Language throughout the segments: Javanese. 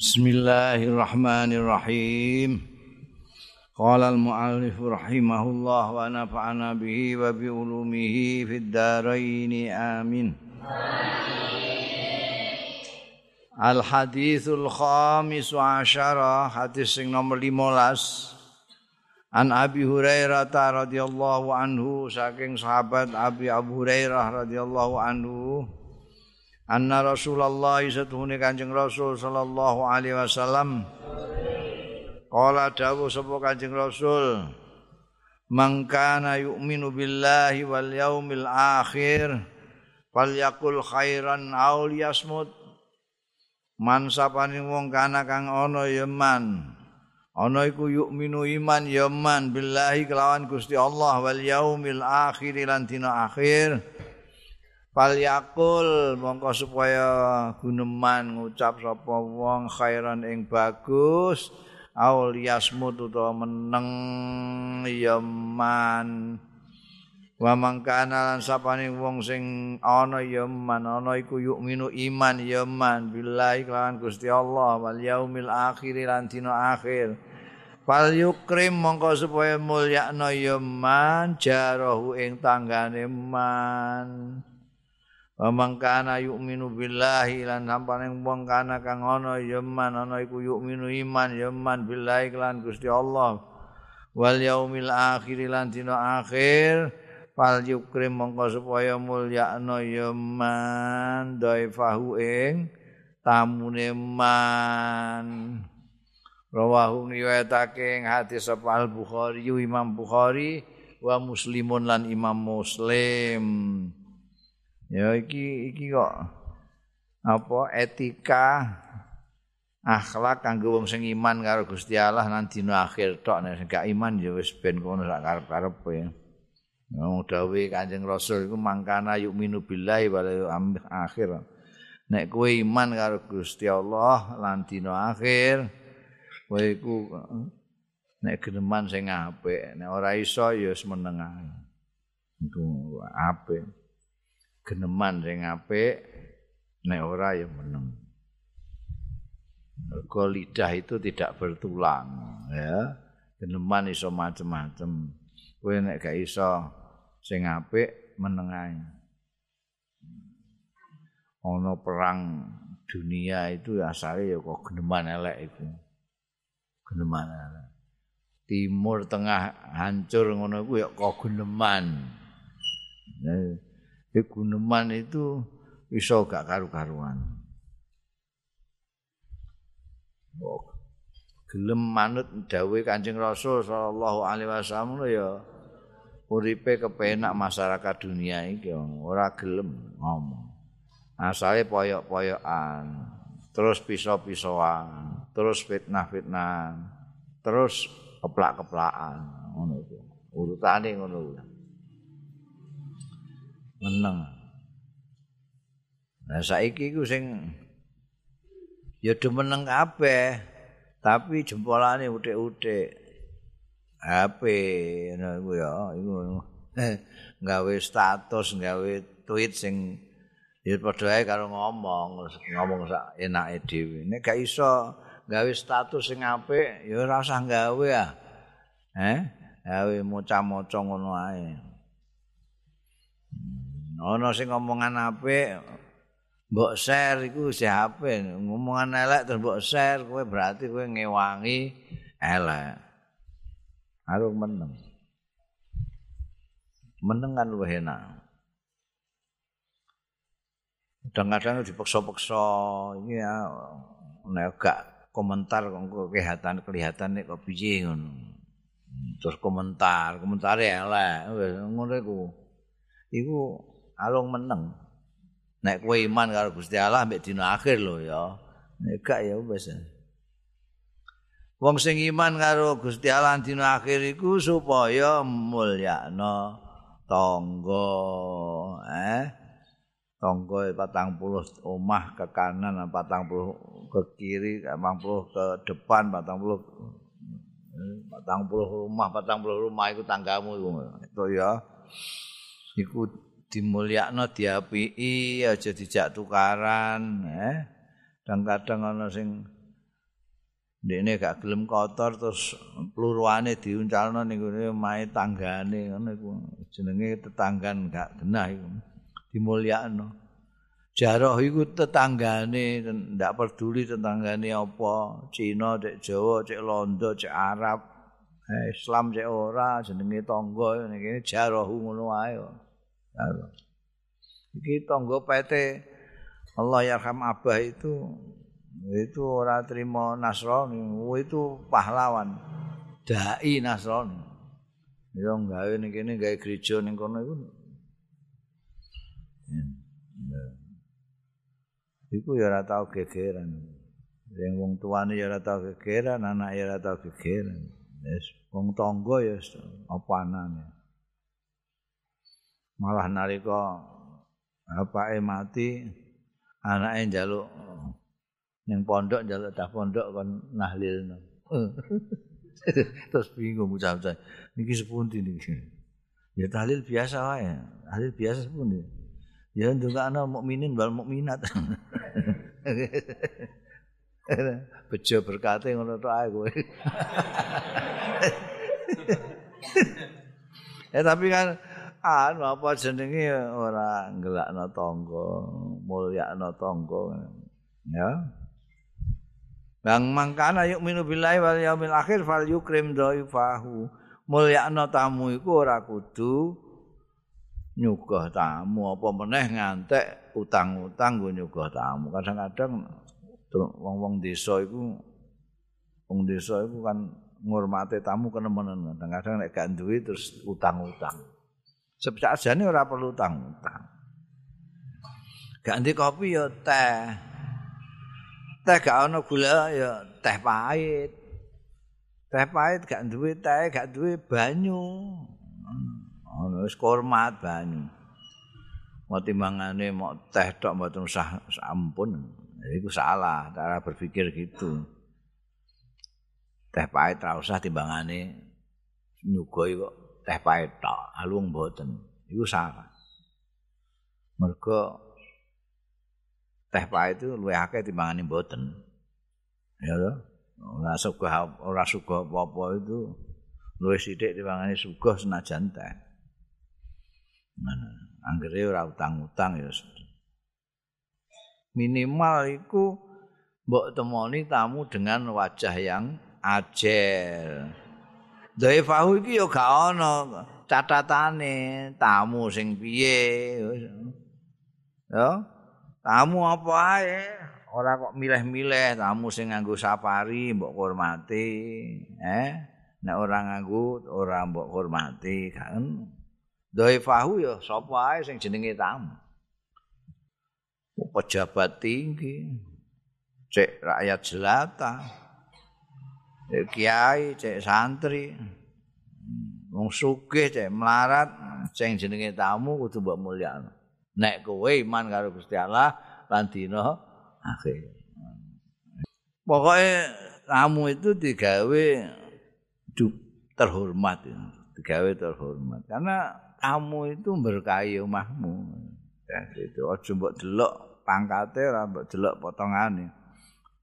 Bismillahirrahmanirrahim. Qala al-muallif rahimahullah wa nafa'ana bihi wa bi ulumihi fid dharain amin. Al hadithul khamis wa asyara hadis sing nomor 15 An Abi Hurairah radhiyallahu anhu saking sahabat Abi Abu Hurairah radhiyallahu anhu anna Rasulullah satuhune Kanjeng Rasul sallallahu alaihi wasallam. Qala dawuh sapa Kanjeng Rasul mangkana yu'minu billahi wal yaumil akhir falyakul khairan aw liyasmut. Man sapane wong kana kang ana ya man ana iku yu'minu iman ya man billahi kelawan Gusti Allah wal yaumil akhir lan akhir Fal yakul mongko supaya guneman ngucap sapa wong khairan ing bagus aul yasmut utawa meneng yaman wa mangkana lan sapane wong sing ana yaman ana iku yukminu iman yaman billahi kelawan Gusti Allah wal yaumil akhir lan dina akhir. Fal yukrim mongko supaya mulyakno yaman jarahu ing tanggane man Wamang kana yu'minu billahi lan sampane wong kana kang ana yaman ana iku yu'minu iman yaman billahi lan Gusti Allah. Wal yaumil akhir lan dina akhir fal yukrim mongko supaya mulyakno yaman daifahu ing tamune man. Rawahu riwayatake ing hadis Al Bukhari Imam Bukhari wa Muslimun lan Imam Muslim Ya iki iki kok apa etika akhlak kanggo wong sing iman karo Gusti Allah nang dina akhir tok nek sing gak iman ya wis ben kono sak karep-karepe ya. Wong dawuh Kanjeng Rasul iku mangkana yuk minu billahi wal akhir. Nek kowe iman karo Gusti Allah lan dina akhir kowe iku nek geneman sing apik, nek ora iso ya semeneng ae. Itu apik. Geneman sing apik nek ora ya meneng. Mergo lidah itu tidak bertulang ya. Geneman iso macem-macem. Kowe nek gak iso sing apik meneng ae. Ono perang dunia itu asale ya kok geneman elek itu. Geneman elek. Timur tengah hancur ngono ku ya kok geneman. Nah, guneman itu iso gak karu-karuan. Oh, gelem manut dawe Kanjeng Rasul sallallahu alaihi wasallam ya uripe kepenak masyarakat dunia iki ora gelem ngomong. Asale poyok-poyokan, terus pisau-pisauan, terus fitnah-fitnah, terus keplak-keplakan ngono iku. Urutane ngono kuwi. Meneng. Nah saiki iku sing ya do meneng kabeh, tapi jempolane utik-utik. HP ngono iku ya, iku gawe status, gawe tweet sing ya padha ae karo ngomong, ngomong sak enake dhewe. Nek gak iso gawe status sing apik, ya ora usah gawe ah. Eh, gawe moca-moca ngono ae. Ana sing ngomongan apik mbok share iku siapa ngomongan elek terus mbok share kowe berarti kowe ngewangi elek. Harus meneng. Meneng kan luwih enak. Kadang-kadang dipaksa-paksa ini ya nek gak komentar kok kelihatan kelihatan nek kok piye ngono. Terus komentar komentar elek. Ngono iku. Iku alung meneng. Nek kowe iman karo Gusti Allah mbek dina akhir lho ya. Nek gak ya wis. Wong sing iman karo Gusti Allah dina akhir iku supaya mulyakno tangga, eh. Tangga 40 omah ke kanan, 40 ke kiri, 40 ke depan, 40 40 rumah, 40 rumah iku tanggamu iku. Itu ya. Iku dimulyakno diapii aja dijak tukaran eh kadang-kadang ana sing Dene gak gelem kotor terus pluruane diuncalno ning ngene mae tanggane ngono iku jenenge tetanggan gak genah iku dimulyakno. Jaroh iku tetanggane ndak peduli tetanggane apa, Cina, cek Jawa, cek Londo, cek Arab, eh, Islam cek ora jenenge tangga ning kene jaroh ngono wae. Iki tangga PT Allah yarham Abah itu itu ora terima Nasrani, oh, itu pahlawan. Dai Nasrani. Ya gawe ning kene gawe gereja ning kono iku. Iku ya ora tau gegeran. Sing wong tuane ya ora tau gegeran, anak ya ora tau gegeran. Wis wong tangga ya apa anane. Malah nalika bapake mati, anake njaluk ning pondok njaluk dah pondok kon nahlilno. Terus bingung bocah-bocah. Niki sepundi niki? Ya tahlil biasa wae. Tahlil biasa sepundi. Ya ndongakno mukminin wal mukminat. Bejo berkate ngono tok ae kowe. ya tapi kan anu apa jenenge ora ngelakno tangga, mulyakno tangga. Ya. Bang mangkana yuk minu billahi wal yaumil akhir fal yukrim dhaifahu. Mulyakno tamu iku ora kudu nyugah tamu apa meneh ngantek utang-utang nggo nyugah tamu. Kadang-kadang wong-wong desa iku wong desa iku kan ngurmate tamu kenemenen. Kadang-kadang nek gak duwe terus utang-utang. Sebab ajane ora perlu utang-utang. Ganti kopi ya teh. teh gak ana gula ya teh pahit. Teh pahit gak duwe teh, gak duwe banyu. Ono wis hormat banyu. Mau timbangane mau teh tok mboten usah sampun. Iku salah cara berpikir gitu. Teh pahit ra usah timbangane nyugoi kok teh pahit tok, alung mboten. Iku salah. Mergo teh pahit itu luwih akeh timbangane mboten. Ya lho. Ora suka ora suka apa-apa itu luwih sithik timbangane sugih senajan teh. Mana anggere ora utang-utang ya. Minimal iku mbok temoni tamu dengan wajah yang ajel. Dhaifahu iki ya gak ana catatane tamu sing piye. Ya. tamu apa ae ora kok milih-milih tamu sing nganggo safari mbok hormati eh nek ora nganggo ora mbok hormati kan dhaifahu ya sapa ae sing jenenge tamu pejabat tinggi cek rakyat jelata cek kiai cek santri wong sugih cek melarat sing jenenge tamu kudu mbok mulyakno nek kowe iman karo Gusti Allah lan dina akhir. Pokoke kamu itu digawe terhormat, digawe terhormat karena kamu itu berkahi omahmu. Ya itu aja mbok delok pangkate ora mbok delok potongane.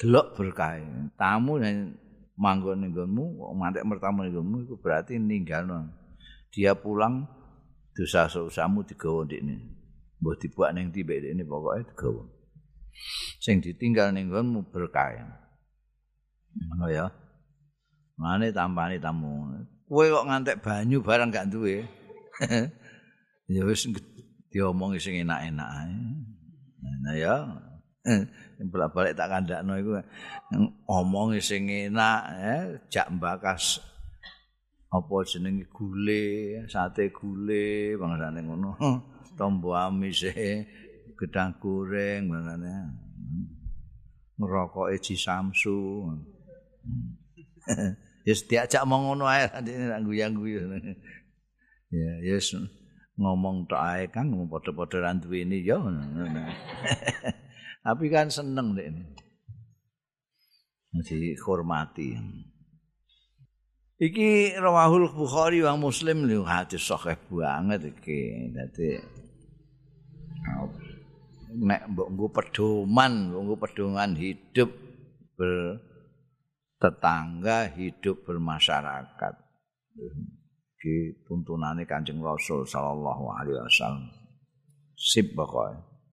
Delok berkahi. Tamu yang manggon ning nggonmu, mantek mertamu ning nggonmu iku berarti ninggalno. Dia pulang dosa-dosamu digawa ndekne. mbok dibuat ning tibe ini pokoke digawa. Sing ditinggal ning nggonmu berkah. Ngono ya. Mane tampani tamu. Kowe kok ngantek banyu barang gak duwe. ya wis diomongi sing enak-enak ae. Nah ya. Yang balik tak kandakno iku omongi sing enak ya, jak mbakas apa jenenge gule, sate gule, bangsane ngono. tombo amis gedang goreng manane ngerokoke ji samsu ya diajak mau ngono ae nang guyang-guyu ya yes ngomong tok ae kan padha-padha ra duwe ini ya tapi kan seneng nek ini masih hormati iki rawahul bukhari wa muslim lho hadis sahih banget iki dadi nek mbok nggo pedoman, nggo pedoman hidup ber tetangga hidup bermasyarakat. Iki tuntunane Kanjeng Rasul sallallahu alaihi wasallam. Sip pokoknya.